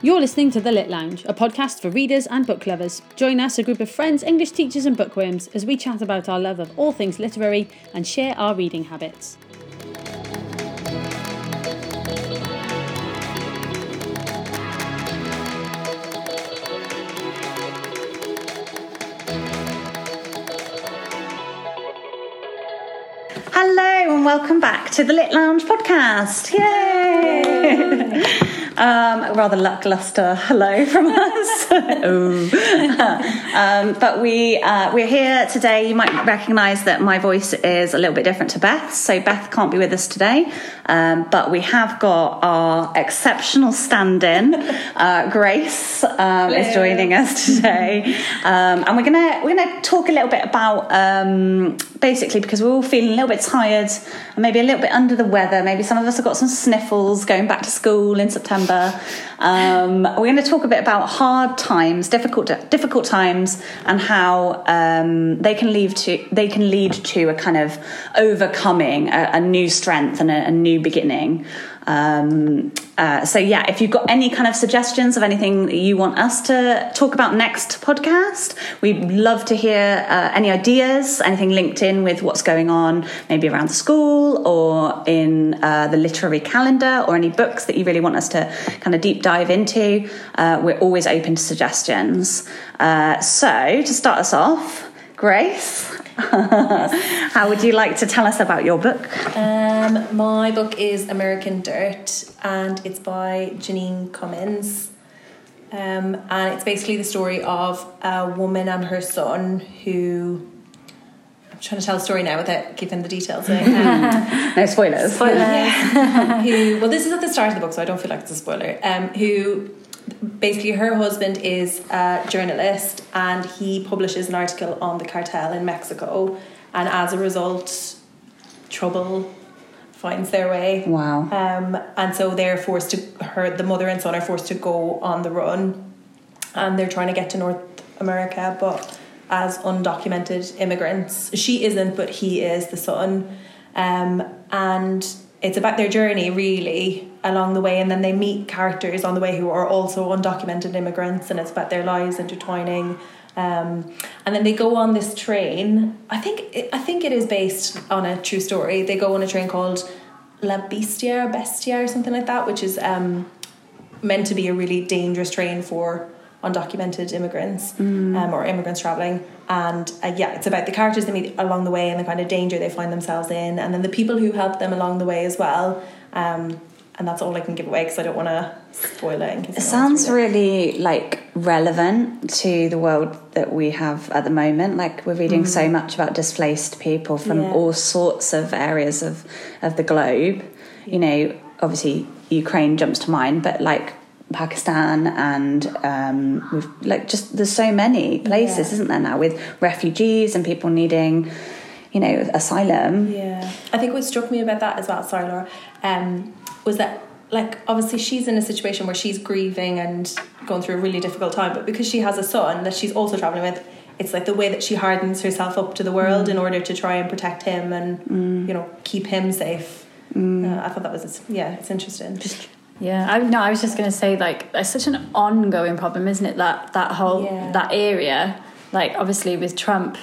You're listening to The Lit Lounge, a podcast for readers and book lovers. Join us, a group of friends, English teachers, and bookworms, as we chat about our love of all things literary and share our reading habits. Hello and welcome back to the Lit Lounge podcast. Yay! Um, rather lackluster hello from us. um, but we uh, we're here today. You might recognise that my voice is a little bit different to Beth's. So Beth can't be with us today, um, but we have got our exceptional stand-in, uh, Grace, um, is joining us today, um, and we're gonna we're gonna talk a little bit about um, basically because we're all feeling a little bit tired and maybe a little bit under the weather. Maybe some of us have got some sniffles going back to school in September. Um, we're going to talk a bit about hard times, difficult difficult times, and how um, they can lead to they can lead to a kind of overcoming a, a new strength and a, a new beginning. Um, uh, so yeah, if you've got any kind of suggestions of anything that you want us to talk about next podcast, we'd love to hear uh, any ideas, anything linked in with what's going on, maybe around the school or in uh, the literary calendar, or any books that you really want us to kind of deep dive into. Uh, we're always open to suggestions. Uh, so to start us off, Grace. How would you like to tell us about your book? Um, my book is American Dirt, and it's by Jeanine Cummins. Um, and it's basically the story of a woman and her son who. I'm trying to tell a story now without giving the details. Um, No spoilers. who well this is at the start of the book so i don't feel like it's a spoiler um, who basically her husband is a journalist and he publishes an article on the cartel in mexico. And as a result trouble finds their way. Wow. um, and so they're forced to her the mother and son are forced to go on the run. And they're trying to get to north america but as undocumented immigrants. She isn't but he is the son. Um, and it's about their journey really along the way and then they meet characters on the way who are also undocumented immigrants and it's about their lives intertwining. Um, and then they go on this train. I think it, i think it is based on a true story. They go on a train called la bestia or bestia or something like that which is um, meant to be a really dangerous train for undocumented immigrants um, or immigrants traveling. And uh, yeah it's about the characters they meet along the way and the kind of danger they find themselves in and then the people who help them along the way as well. Um, and that's all I can give away because I don't want to spoil it. It sounds really like relevant to the world that we have at the moment. Like we're reading so much about displaced people from Yeah. all sorts of areas of of the globe. You know, obviously Ukraine jumps to mind, but like Pakistan and um, we've like just there's so many places, Yeah. isn't there now with refugees and people needing, you know, asylum. Yeah, I think what struck me about that as well, sorry Laura, um, was that like obviously she's in a situation where she's grieving and going through a really difficult time, but because she has a son that she's also traveling with, it's like the way that she hardens herself up to the world mm. in order to try and protect him and mm. you know keep him safe. Mm. Uh, I thought that was yeah, it's interesting. Yeah, I, no, I was just going to say like it's such an ongoing problem, isn't it? That that whole Yeah. that area, like obviously with Trump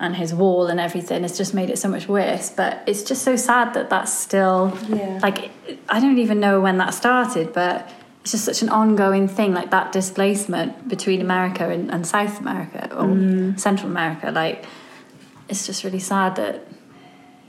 and his wall and everything, has just made it so much worse. But it's just so sad that that's still Yeah. like I don't even know when that started, but it's just such an ongoing thing, like that displacement between America and, and South America or Mm. Central America. Like it's just really sad that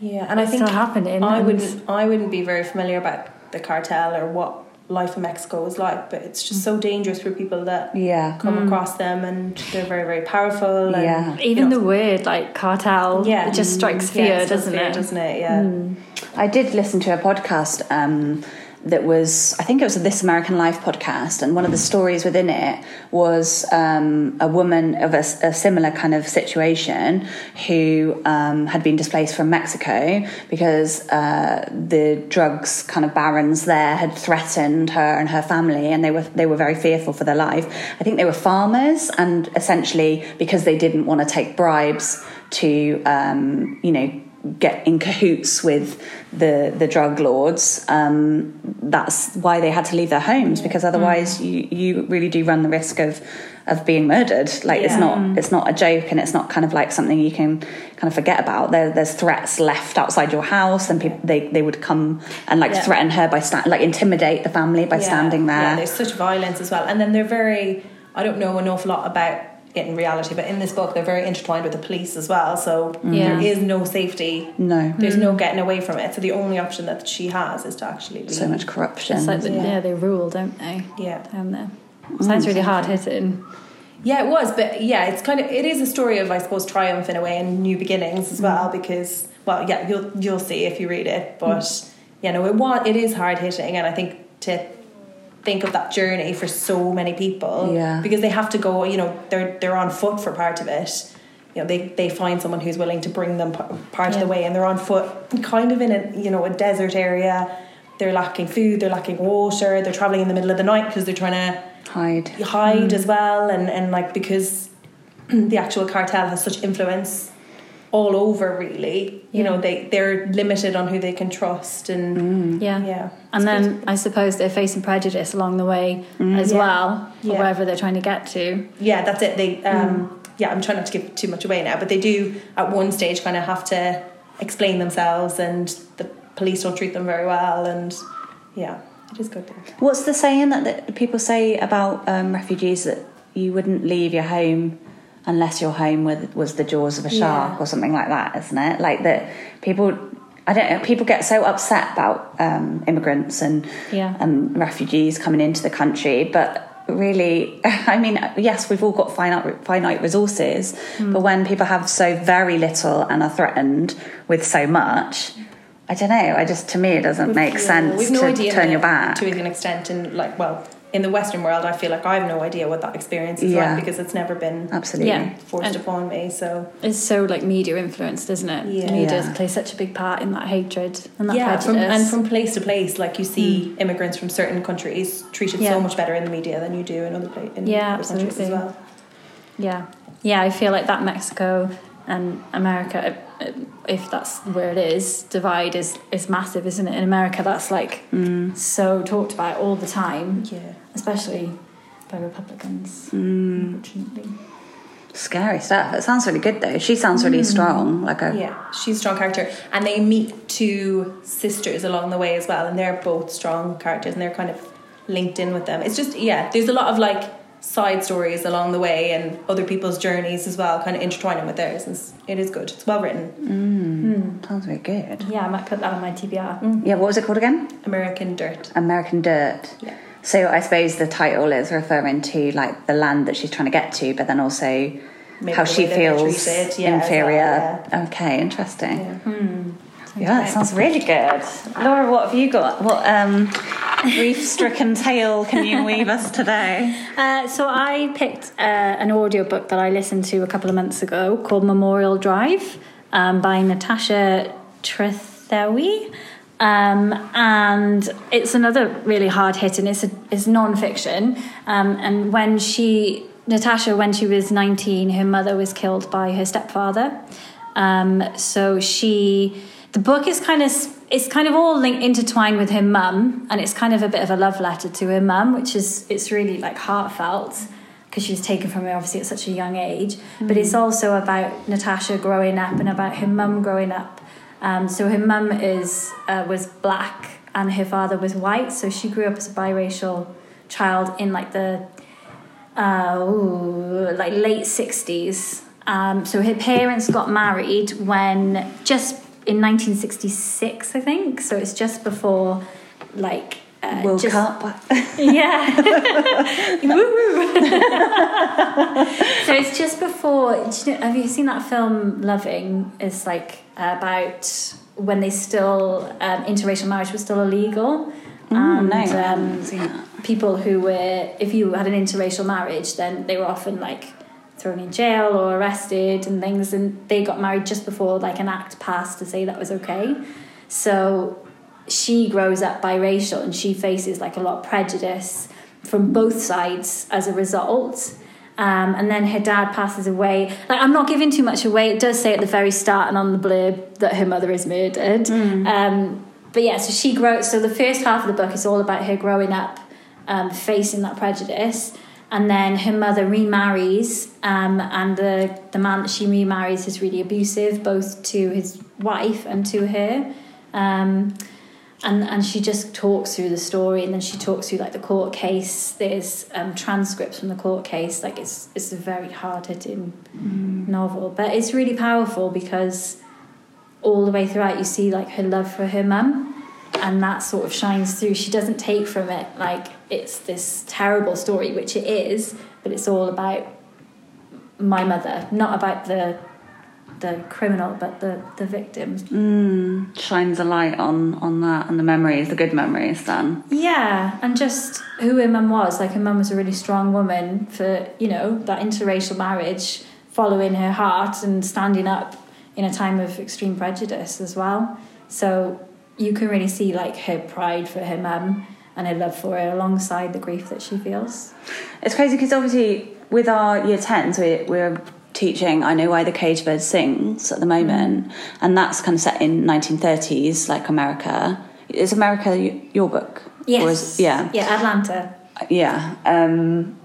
Yeah, and I think still happening, I wouldn't I wouldn't be very familiar about the cartel or what life in Mexico is like, but it's just mm. so dangerous for people that Yeah. come mm. across them and they're very very powerful. And, Yeah. even you know, the word like cartel, yeah, it just strikes fear, it's still doesn't fear, it? Doesn't it? Yeah. Mm. I did listen to a podcast um, that was, I think it was a This American Life podcast, and one of the stories within it was um, a woman of a, a similar kind of situation who um, had been displaced from Mexico because uh, the drugs kind of barons there had threatened her and her family, and they were they were very fearful for their life. I think they were farmers, and essentially because they didn't want to take bribes to, um, you know get in cahoots with the the drug lords. Um, that's why they had to leave their homes because otherwise you you really do run the risk of of being murdered. Like it's not it's not a joke and it's not kind of like something you can kind of forget about. There, there's threats left outside your house and people they, they would come and like Yeah. threaten her by sta- like intimidate the family by Yeah. standing there. Yeah, there's such violence as well. And then they're very, I don't know an awful lot about in reality, but in this book, they're very intertwined with the police as well. So Yeah. there is no safety. no, There's mm. no getting away from it. So the only option that she has is to actually leave. so much corruption. It's like the, Yeah. yeah. they rule, don't they? Yeah. Down there. Mm. Sounds really hard hitting. Yeah, it was, but yeah, it's kind of it is a story of I suppose triumph in a way and new beginnings as mm. well because well, yeah, you'll you'll see if you read it, but yeah, know it was it is hard hitting, and I think to think of that journey for so many people, Yeah. because they have to go, you know, they're they're on foot for part of it. You know, they, they find someone who's willing to bring them part of the way, and they're on foot, kind of in a you know a desert area. They're lacking food, they're lacking water, they're traveling in the middle of the night because they're trying to Hide. hide mm. as well and and like because the actual cartel has such influence all over really you know they they're limited on who they can trust and Yeah. yeah And then I suppose they're facing prejudice along the way as Yeah. well, Yeah. wherever they're trying to get to. yeah that's it they um yeah i'm trying not to give too much away now but they do at one stage kind of have to explain themselves and the police don't treat them very well and yeah it is good What's the saying that, that people say about um, refugees that you wouldn't leave your home unless your home was, was the jaws of a shark Yeah. or something like that, isn't it? Like that people, I don't know, people get so upset about um, immigrants and Yeah. um, refugees coming into the country, but really, I mean, yes, we've all got finite, finite resources, Hmm. but when people have so very little and are threatened with so much, I don't know. I just to me it doesn't make sense no to idea turn your back. to an extent and like well in the western world i feel like i have no idea what that experience is Yeah. like because it's never been Absolutely. Yeah. forced And- upon me so It's so like media influenced, isn't it? Yeah. Media Yeah. plays such a big part in that hatred and that yeah prejudice. from, and from place to place like you see hmm. immigrants from certain countries treated Yeah. so much better in the media than you do in other places Yeah, other countries as absolutely. well Yeah, yeah. I feel like that Mexico and America, uh, uh if that's where it is, divide is is massive, isn't it? In America, that's like hmm. so talked about all the time, yeah especially by Republicans. Mm. Unfortunately, Scary stuff. It sounds really good though. She sounds really mm. strong. Like a yeah she's a strong character and they meet two sisters along the way as well and they're both strong characters and they're kind of linked in with them it's just yeah there's a lot of like side stories along the way and other people's journeys as well kind of intertwining with theirs it's- it is good it's well written mm. hmm. sounds very good. yeah, I might put that on my TBR. Yeah. What was it called again? american dirt American Dirt. Yeah. So I suppose the title is referring to like the land that she's trying to get to, but then also Maybe how she way that they're feels yeah, inferior. well, Okay, interesting. Yeah. Yeah, that sounds really good. Laura, what have you got? What um, grief-stricken tale can you weave us today? Uh, so I picked uh, an audiobook that I listened to a couple of months ago called Memorial Drive um, by Natasha Trethewey. Um, and it's another really hard hit, and it's a, it's non-fiction. Um, and when she Natasha, when she was nineteen, her mother was killed by her stepfather. Um, so she, the book is kind of it's kind of all linked intertwined with her mum, and it's kind of a bit of a love letter to her mum, which is it's really like heartfelt because she was taken from her obviously at such a young age. But it's also about Natasha growing up and about her mum growing up. Um, so her mum is uh, was black and her father was white, so she grew up as a biracial child in like the uh, ooh, like late 60s. Um, so her parents got married when just in 1966, I think. So it's just before like uh, World just- Cup. yeah. So it's just before. you know- have you seen that film Loving? It's like about when they still um, interracial marriage was still illegal. Mm, and, haven't um, people who were, if you had an interracial marriage, then they were often like thrown in jail or arrested and things. And they got married just before like an act passed to say that was okay. So she grows up biracial and she faces like a lot of prejudice from both sides as a result. Um, and then her dad passes away. Like, I'm not giving too much away. It does say at the very start and on the blurb that her mother is murdered. Um, but yeah, so she grows. So the first half of the book is all about her growing up, um, facing that prejudice. And then her mother remarries, um, and the, the man that she remarries is really abusive, both to his wife and to her. And and she just talks through the story and then she talks through like the court case there's um, transcripts from the court case. Like it's it's a very hard hitting novel. But it's really powerful because all the way throughout you see like her love for her mum and that sort of shines through. She doesn't take from it like it's this terrible story which it is but it's all about my mother not about the the criminal but the the victim mm, Shines a light on on that and the memories, the good memories. Then Yeah, and just who her mum was. Like her mum was a really strong woman for, you know, that interracial marriage, following her heart and standing up in a time of extreme prejudice as well. So you can really see like her pride for her mum and her love for her alongside the grief that she feels. it's crazy because obviously with our year tens, we, we're teaching "I Know Why the Cage Bird Sings" at the moment, and that's kind of set in 1930s, like America. Is America your book? Or is- yeah. Yeah, Atlanta. Yeah. Um,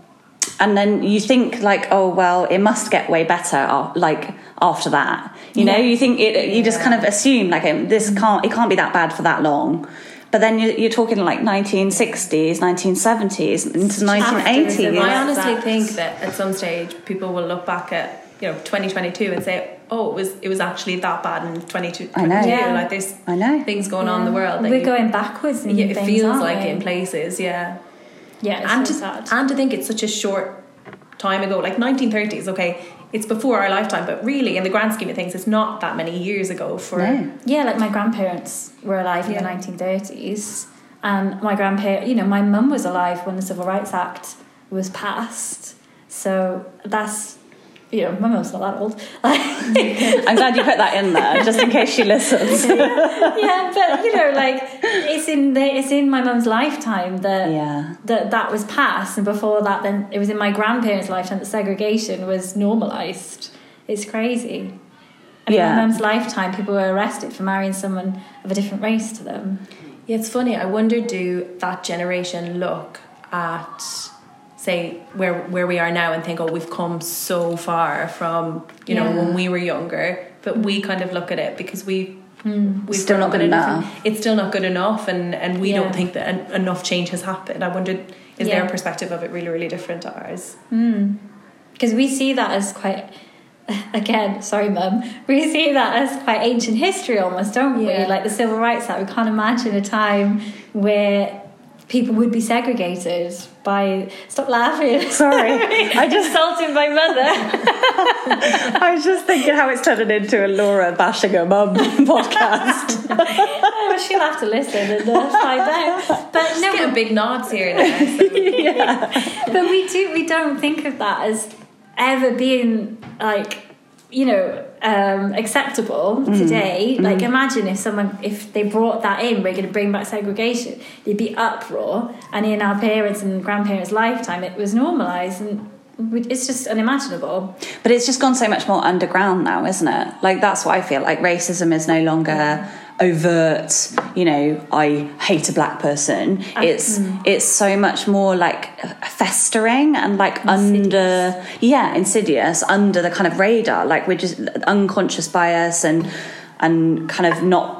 and then you think like, oh well, it must get way better. Like after that, you know, you think it. You just kind of assume like um, this can't. It can't be that bad for that long. But then you're, you're talking like 1960s, 1970s, into 1980s. I honestly think that at some stage people will look back at you know 2022 and say, "Oh, it was it was actually that bad in 2022." I know. Yeah. Like there's I know. things going on in the world. We're you- going backwards in Yeah, it things, feels like we? in places. Yeah, Yeah, it's and so to, sad. and to think it's such a short time ago, like 1930s. Okay, it's before our lifetime, but really, in the grand scheme of things, it's not that many years ago. For No. Yeah, like my grandparents were alive in the 1930s. And my grandparent, you know, my mum was alive when the Civil Rights Act was passed. So that's, you know, my mum's not that old. I'm glad you put that in there, just in case she listens. yeah, but you know, like it's in the, it's in my mum's lifetime that Yeah. that that was passed, and before that, then it was in my grandparents' lifetime that segregation was normalised. It's crazy. And Yeah. in my mum's lifetime, people were arrested for marrying someone of a different race to them. Yeah, it's funny. I wonder do that generation look at say where where we are now and think, oh, we've come so far from you know when we were younger, but we kind of look at it because we. Hmm. We've Still not good different- enough. It's still not good enough, and, and we Yeah. don't think that en- enough change has happened. I wondered, is Yeah. their perspective of it really, really different to ours? Because we see that as quite, again, sorry, mum, we see that as quite ancient history almost, don't Yeah. we? Like the Civil Rights Act, we can't imagine a time where people would be segregated by. Stop laughing. Sorry, I just insulting my mother. I was just thinking how it's turning into a Laura bashing her mum podcast. Oh, she'll have to listen and uh, find out. But no, Getting big nods here now. so- but we do we don't think of that as ever being like you know um, acceptable today like imagine if someone if they brought that in we're going to bring back segregation. There'd be uproar and in our parents and grandparents lifetime it was normalized and it's just unimaginable. But it's just gone so much more underground now, isn't it? Like that's what I feel like racism is no longer overt, you know, I hate a black person. It's it's so much more like festering and like under yeah, insidious, under the kind of radar. Like we're just unconscious bias and and kind of not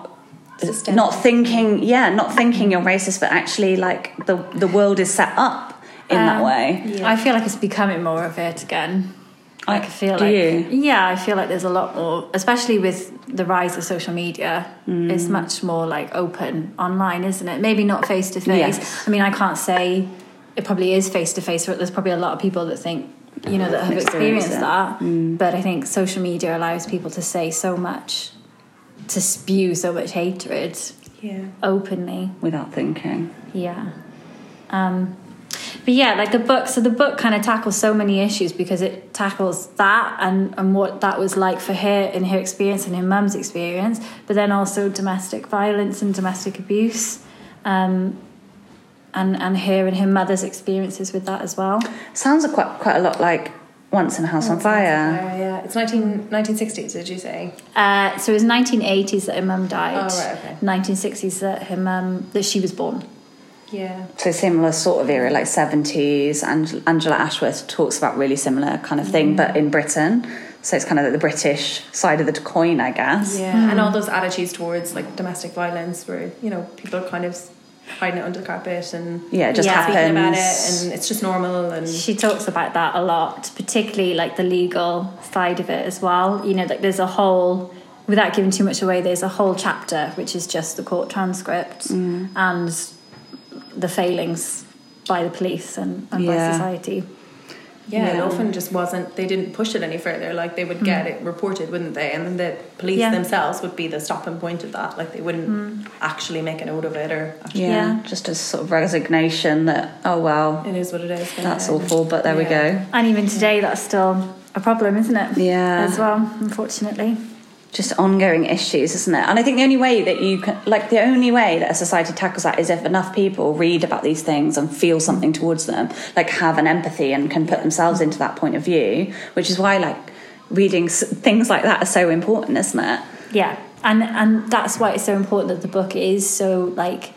Systemic. not thinking yeah, not thinking you're racist, but actually like the the world is set up in that Um, way. I feel like it's becoming more overt again. Like I feel Do like you? yeah, I feel like there's a lot more, especially with the rise of social media. It's Mm. much more like open online, isn't it? Maybe not face to face. I mean, I can't say it probably is face to face. But there's probably a lot of people that think you know that have experienced that. Mm. But I think social media allows people to say so much, to spew so much hatred yeah. openly. Without thinking. Yeah. Um, but yeah, like the book, so the book kind of tackles so many issues because it tackles that and, and what that was like for her in her experience and her mum's experience, but then also domestic violence and domestic abuse. Um, and, and her and her mother's experiences with that as well. Sounds quite quite a lot like Once in a House on Uh, Fire. yeah, it's 19, 1960s, did you say? Uh, so it was 1980s that her mum died. Oh, right, okay. 1960s that her mum that she was born. Yeah. So similar sort of era, like seventies. And Angela Ashworth talks about really similar kind of thing, but in Britain. So it's kind of like the British side of the coin, I guess. Yeah, hmm. and all those attitudes towards like domestic violence where, you know, people are kind of hiding it under the carpet and Yeah, it just Yeah. happens. speaking about it and it's just normal and She talks about that a lot, particularly like the legal side of it as well. You know, like there's a whole, without giving too much away, there's a whole chapter which is just the court transcript mm. and the failings by the police and, and by society. yeah, it often just wasn't they didn't push it any further. Like they would mm. get it reported, wouldn't they? And then the police Yeah. themselves would be the stopping point of that. Like they wouldn't mm. actually make a note of it or actually Yeah, Yeah. just a sort of resignation that, oh well, it is what it is. that's Yeah. awful, but there we go. And even today, that's still a problem, isn't it? Yeah. As well, unfortunately. Just ongoing issues, isn't it? And I think the only way that you can, like, the only way that a society tackles that is if enough people read about these things and feel something towards them, like have an empathy and can put themselves into that point of view, which is why, like, reading s- things like that are so important, isn't it? Yeah, and and that's why it's so important that the book is so like,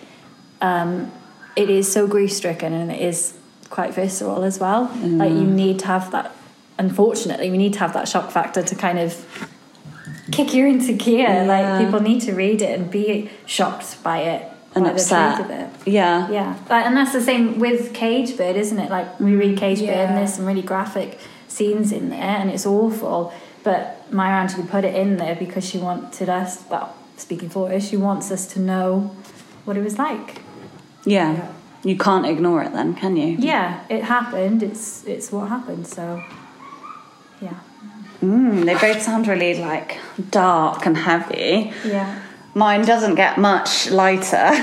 um, it is so grief stricken and it is quite visceral as well. Like you need to have that. Unfortunately, we need to have that shock factor to kind of kick you into gear. Yeah. Like people need to read it and be shocked by it And upset. it. Yeah. Yeah, Like, and that's the same with Cage Bird, isn't it? Like we read Cage Bird, and there's some really graphic scenes in there, and it's awful. But Maya Angelou put it in there because she wanted us. Well, speaking for her, she wants us to know what it was like. Yeah. You can't ignore it then, can you? Yeah, it happened. It's it's what happened. So, yeah, Mm, they both sound really, like, dark and heavy. yeah. Mine doesn't get much lighter.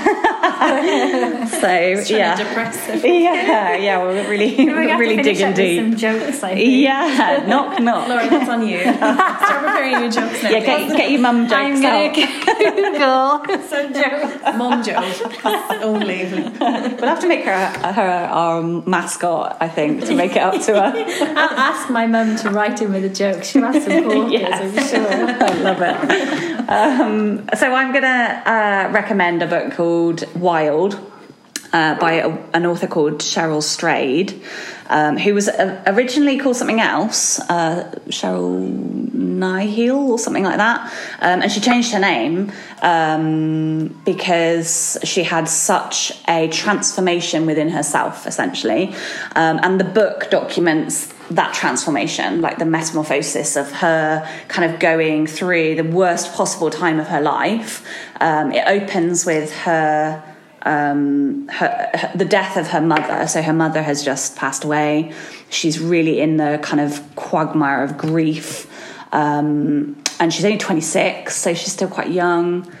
so, yeah. to depress it. Yeah, yeah, we're really, We're really digging with Some deep. jokes, I think. Yeah, knock, knock. Laura, that's on you. Start preparing your jokes now. Yeah, get, get your mum jokes I'm gonna out. Google some jokes. Mum joke only. We'll have to make her her our mascot, I think, to make it up to her. I'll ask my mum to write in with a joke. She'll have some corkers, Yes. I'm sure. I love it. Um, so I'm going to uh, recommend a book called Wild uh, by a, an author called Cheryl Strayed, um, who was uh, originally called something else, uh, Cheryl Nihil or something like that, um, and she changed her name um, because she had such a transformation within herself, essentially, um, and the book documents that transformation, like the metamorphosis of her kind of going through the worst possible time of her life. Um, it opens with her, um, her, her, the death of her mother. So her mother has just passed away. She's really in the kind of quagmire of grief. Um, and she's only 26, so she's still quite young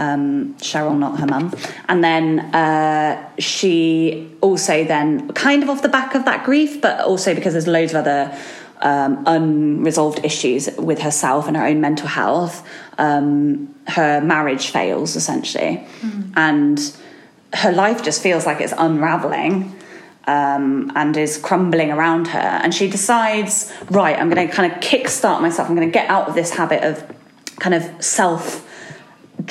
um, Cheryl, not her mum. And then uh, she also then, kind of off the back of that grief, but also because there's loads of other um, unresolved issues with herself and her own mental health, um, her marriage fails essentially. And her life just feels like it's unraveling. Um, and is crumbling around her, and she decides, right, I'm going to kind of kickstart myself. I'm going to get out of this habit of kind of self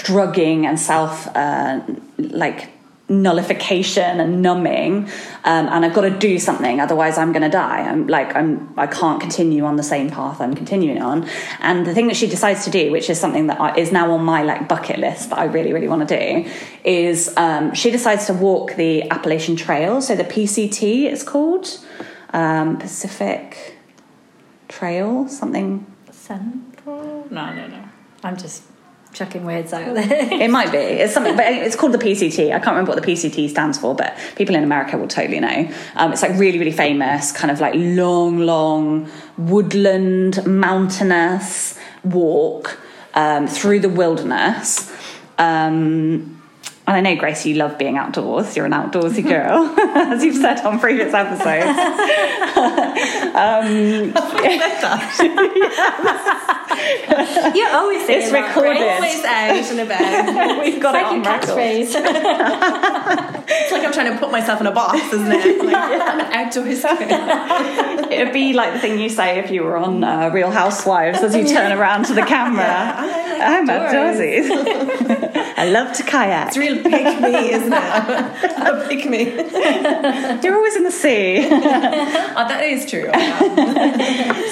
drugging and self uh, like nullification and numbing um, and i've got to do something otherwise i'm going to die i'm like i'm i can't continue on the same path i'm continuing on and the thing that she decides to do which is something that is now on my like bucket list that i really really want to do is um, she decides to walk the appalachian trail so the pct it's called um, pacific trail something Central? No, no, no. I'm just chucking words out there. It might be. It's something, but it's called the PCT. I can't remember what the PCT stands for, but people in America will totally know. Um, it's like really, really famous, kind of like long, long woodland, mountainous walk um, through the wilderness. Um, and I know, Grace, you love being outdoors. You're an outdoorsy girl, as you've said on previous episodes. you always say It's that, recorded. right? Always out and about. We've got It's it like your record. It's like I'm trying to put myself in a box, isn't it? Like, I'm an outdoors. It'd be like the thing you say if you were on uh, Real Housewives as you turn around to the camera. I'm outdoorsy. I love to kayak. It's real pick me, isn't it? a pick me. You're always in the sea. Oh, that is true.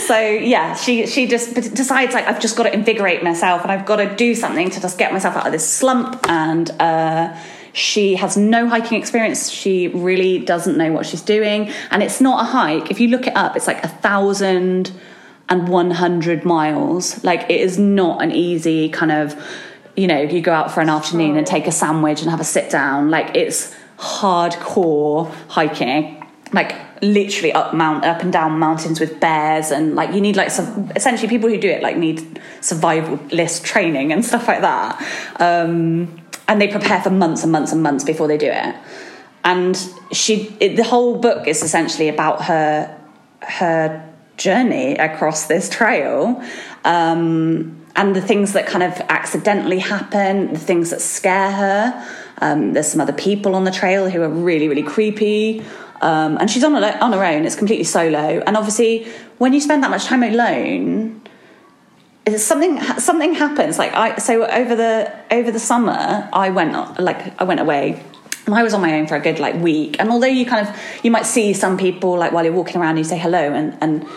so yeah, she she just decides like I've just got to invigorate myself and I've got to do something to just get myself out of this slump and. Uh, she has no hiking experience. She really doesn't know what she's doing. And it's not a hike. If you look it up, it's like a thousand and one hundred miles. Like it is not an easy kind of, you know, you go out for an afternoon and take a sandwich and have a sit down. Like it's hardcore hiking. Like literally up mount up and down mountains with bears and like you need like some essentially people who do it like need survival list training and stuff like that um and they prepare for months and months and months before they do it. And she, it, the whole book is essentially about her her journey across this trail. Um, and the things that kind of accidentally happen, the things that scare her. Um, there's some other people on the trail who are really, really creepy. Um, and she's on her, on her own, it's completely solo. And obviously, when you spend that much time alone, something something happens like i so over the over the summer i went like i went away and I was on my own for a good like week. And although you kind of you might see some people like while you're walking around, you say hello, and and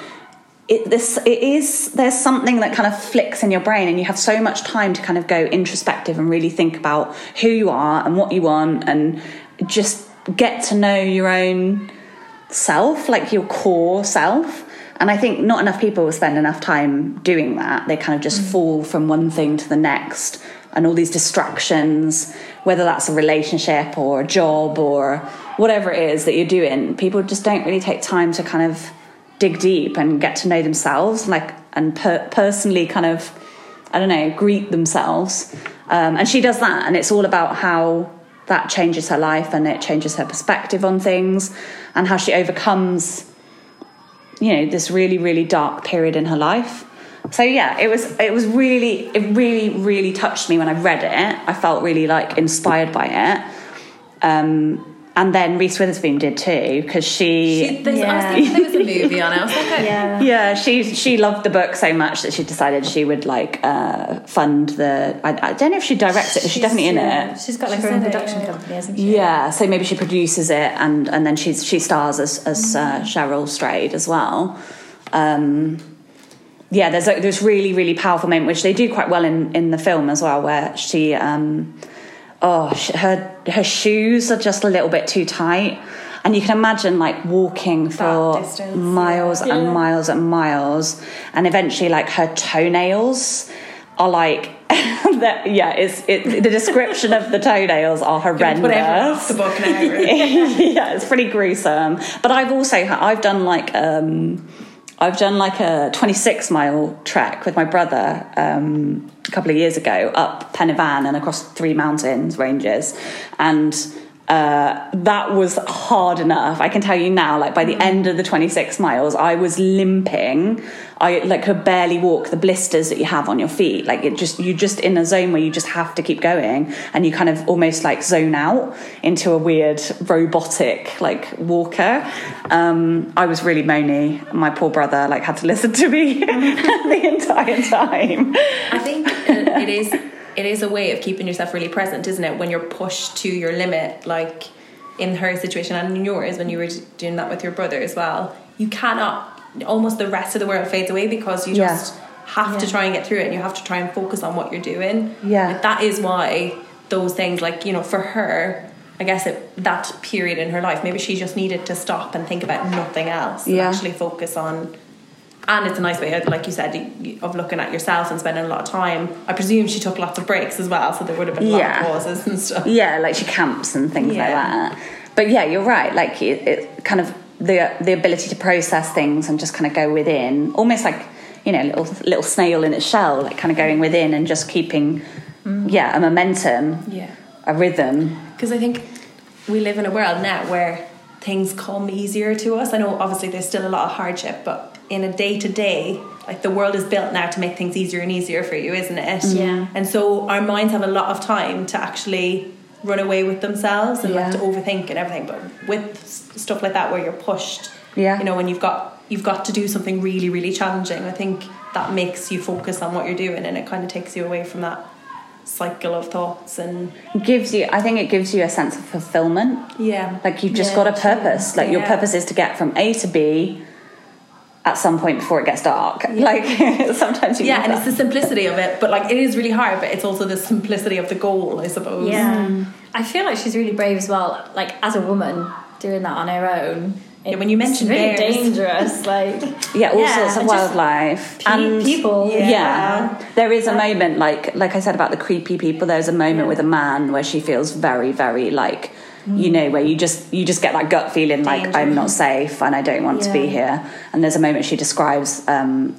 it this it is there's something that kind of flicks in your brain, and you have so much time to kind of go introspective and really think about who you are and what you want, and just get to know your own self, like your core self. And I think not enough people spend enough time doing that. They kind of just mm. fall from one thing to the next and all these distractions, whether that's a relationship or a job or whatever it is that you're doing, people just don't really take time to kind of dig deep and get to know themselves, like and per- personally kind of, I don't know, greet themselves. Um, and she does that, and it's all about how that changes her life and it changes her perspective on things and how she overcomes you know this really really dark period in her life. So yeah it was it was really it really really touched me when i read it. I felt really like inspired by it. Um, and then Reese Witherspoon did too because she, she yeah. I was there was a movie on it. I was like, yeah, yeah. She she loved the book so much that she decided she would like uh, fund the. I, I, don't know if she directs it, she's, she's definitely in yeah. it. She's got like she's her own production it, company, hasn't she? Yeah, so maybe she produces it and and then she's she stars as as uh, mm. Cheryl Strayed as well. Um, yeah, there's a, there's really really powerful moment which they do quite well in in the film as well, where she. Um, oh, her her shoes are just a little bit too tight. And you can imagine like walking for distance, miles yeah. and miles and miles, and eventually like her toenails are like yeah, it's it, the description of the toenails are horrendous. The book now, yeah, it's pretty gruesome. But I've also I've done like um, I've done like a 26 mile trek with my brother um, a couple of years ago up Pen y Fan and across three mountains ranges. And uh, that was hard enough. I can tell you now, like by the end of the 26 miles, I was limping. I like could barely walk. The blisters that you have on your feet, like it just you're just in a zone where you just have to keep going, and you kind of almost like zone out into a weird robotic like walker. Um, I was really moany. My poor brother like had to listen to me the entire time. I think it is it is a way of keeping yourself really present, isn't it? When you're pushed to your limit, like in her situation and in yours, when you were doing that with your brother as well, you cannot. Almost the rest of the world fades away because you just yeah. have yeah. to try and get through it, and you have to try and focus on what you're doing. Yeah, like that is why those things, like you know, for her, I guess it, that period in her life, maybe she just needed to stop and think about nothing else yeah. and actually focus on and it's a nice way, like you said, of looking at yourself and spending a lot of time. I presume she took lots of breaks as well, so there would have been yeah. lot of pauses and stuff. Yeah, like she camps and things yeah. like that. But yeah, you're right. Like it, it, kind of the the ability to process things and just kind of go within, almost like you know, little little snail in its shell, like kind of going within and just keeping, mm. yeah, a momentum, yeah, a rhythm. Because I think we live in a world now where things come easier to us. I know obviously there's still a lot of hardship, but in a day to day, like the world is built now to make things easier and easier for you, isn't it? Yeah. And so our minds have a lot of time to actually run away with themselves and yeah. like to overthink and everything. But with stuff like that where you're pushed, yeah, you know, when you've got you've got to do something really, really challenging. I think that makes you focus on what you're doing and it kind of takes you away from that cycle of thoughts and gives you i think it gives you a sense of fulfillment yeah like you've just Yeah, got a purpose like your purpose is to get from a to b at some point before it gets dark like sometimes you yeah and that. it's the simplicity of it but like it is really hard but it's also the simplicity of the goal i suppose Yeah. Mm. I feel like she's really brave as well, like as a woman doing that on her own. Yeah, when you It's mention really bears. dangerous, like yeah all Yeah, sorts of and just wildlife pe- and people. yeah. Yeah. there is a moment like like i said about the creepy people there's a moment with a man where she feels very very like you know where you just you just get that gut feeling like Danger. i'm not safe and i don't want to be here and there's a moment she describes um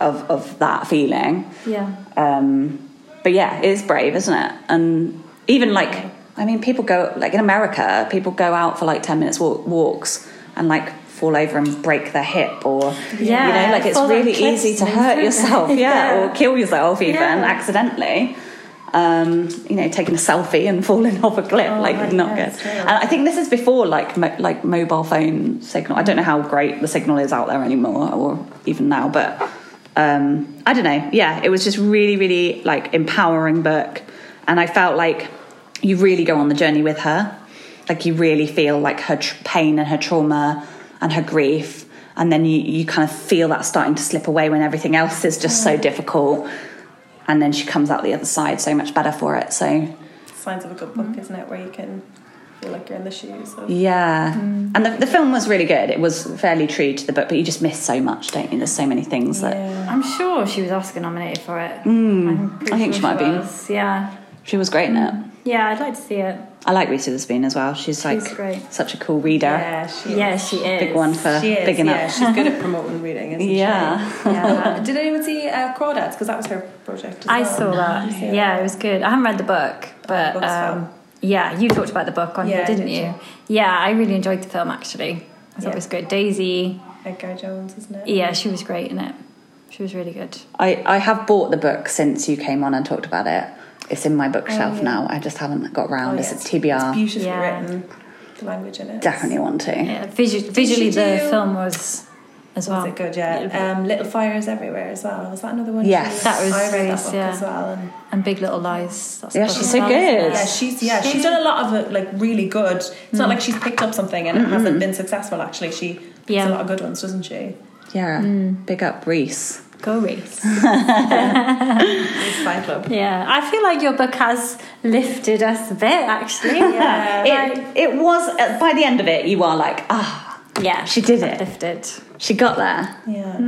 of of that feeling Yeah. um but yeah it's brave isn't it and even like i mean people go like in america people go out for like 10 minutes walk, walks and like fall over and break their hip or Yeah, you know like it's really easy to hurt yourself yeah, Yeah. or kill yourself even Yeah. accidentally um, you know, taking a selfie and falling off a cliff, Oh, like not good. true. And I think this is before like mo- like mobile phone signal. I don't know how great the signal is out there anymore, or even now, but um, I don't know. Yeah, it was just really, really like empowering book, and I felt like you really go on the journey with her. Like you really feel like her tr- pain and her trauma and her grief, and then you you kind of feel that starting to slip away when everything else is just so difficult, and then she comes out the other side so much better for it. So signs of a good book mm. isn't it where you can feel like you're in the shoes of Yeah, mm. and the, the film was really good. It was fairly true to the book, but you just miss so much, don't you? There's so many things that. I'm sure she was Oscar nominated for it. Mm. I'm I think sure she might have been. Yeah. she was great in it. Yeah, I'd like to see it. I like Reese Witherspoon as well. She's like great. such a cool reader. yeah she is. Yeah, she is. Big one for she is bigging yeah up. she's good at promoting reading isn't Yeah. she yeah did anyone see uh, Crawdads because that was her project as I well. saw that. Yeah, it was good. I haven't read the book, but book's um, fun. yeah, you talked about the book on Yeah, here, I didn't did, you? yeah. Yeah, I really enjoyed the film actually. I thought Yeah. it was good. Daisy, Edgar Jones isn't it yeah, she was great in it. She was really good. I, I have bought the book since you came on and talked about it. It's in my bookshelf Oh, yeah. now. I just haven't got Oh, round. yeah, it's, it's, TBR. it's beautifully Yeah. written the language in it Definitely want to. Yeah, visu- visually, the do- film was as well. Was it good? Yeah. Um, Little Fires Everywhere as well. Was that another one? Yes. she- That was I read that book yeah. as well. And And Big Little Lies. That's the Yeah, she's so well, good. yeah, she's yeah she's done a lot of it like really good. It's not like she's picked up something and it hasn't been successful. Actually, she picks Yeah. a lot of good ones, doesn't she? Yeah. Mm. Big up Reese. Go race. It's Club. yeah, I feel like your book has lifted us a bit actually. Yeah, It, it was, uh, by the end of it, you are like, ah, yeah, She did it. Lifted. she got there. Yeah.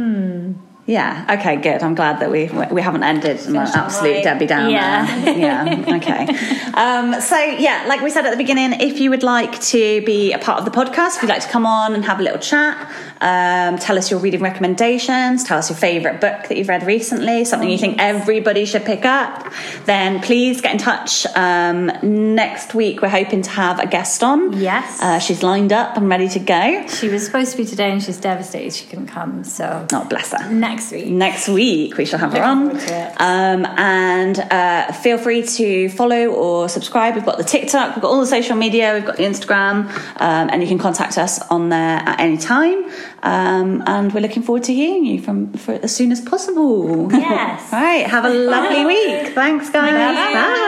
Yeah. Okay. Good. I'm glad that we we haven't ended an absolute high. Debbie Downer. Yeah. yeah. Okay. Um, so yeah, like we said at the beginning, if you would like to be a part of the podcast, if you'd like to come on and have a little chat, um, tell us your reading recommendations, tell us your favourite book that you've read recently, something you think everybody should pick up, then please get in touch. Um, next week we're hoping to have a guest on. Yes. Uh, she's lined up and ready to go. She was supposed to be today and she's devastated she couldn't come. So Oh, bless her. next week. next week we shall have her on forward to it. um, and uh, feel free to follow or subscribe we've got the tiktok we've got all the social media we've got the instagram um, and you can contact us on there at any time um, and we're looking forward to hearing you from for as soon as possible Yes. all right have a lovely week thanks guys Bye. bye.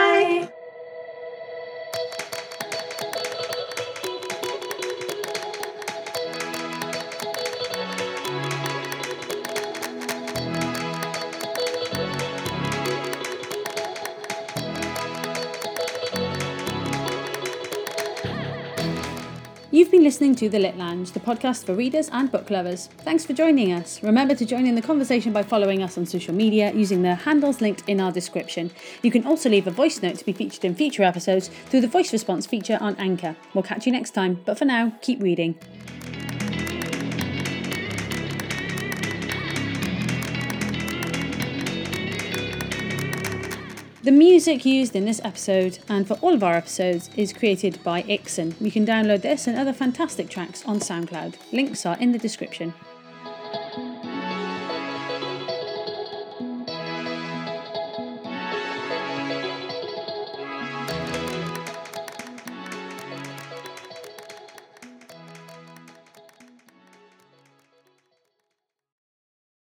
You've been listening to The Lit Lounge, the podcast for readers and book lovers. Thanks for joining us. Remember to join in the conversation by following us on social media using the handles linked in our description. You can also leave a voice note to be featured in future episodes through the voice response feature on Anchor. We'll catch you next time, but for now, keep reading. The music used in this episode and for all of our episodes is created by Ikson. You can download this and other fantastic tracks on SoundCloud. Links are in the description.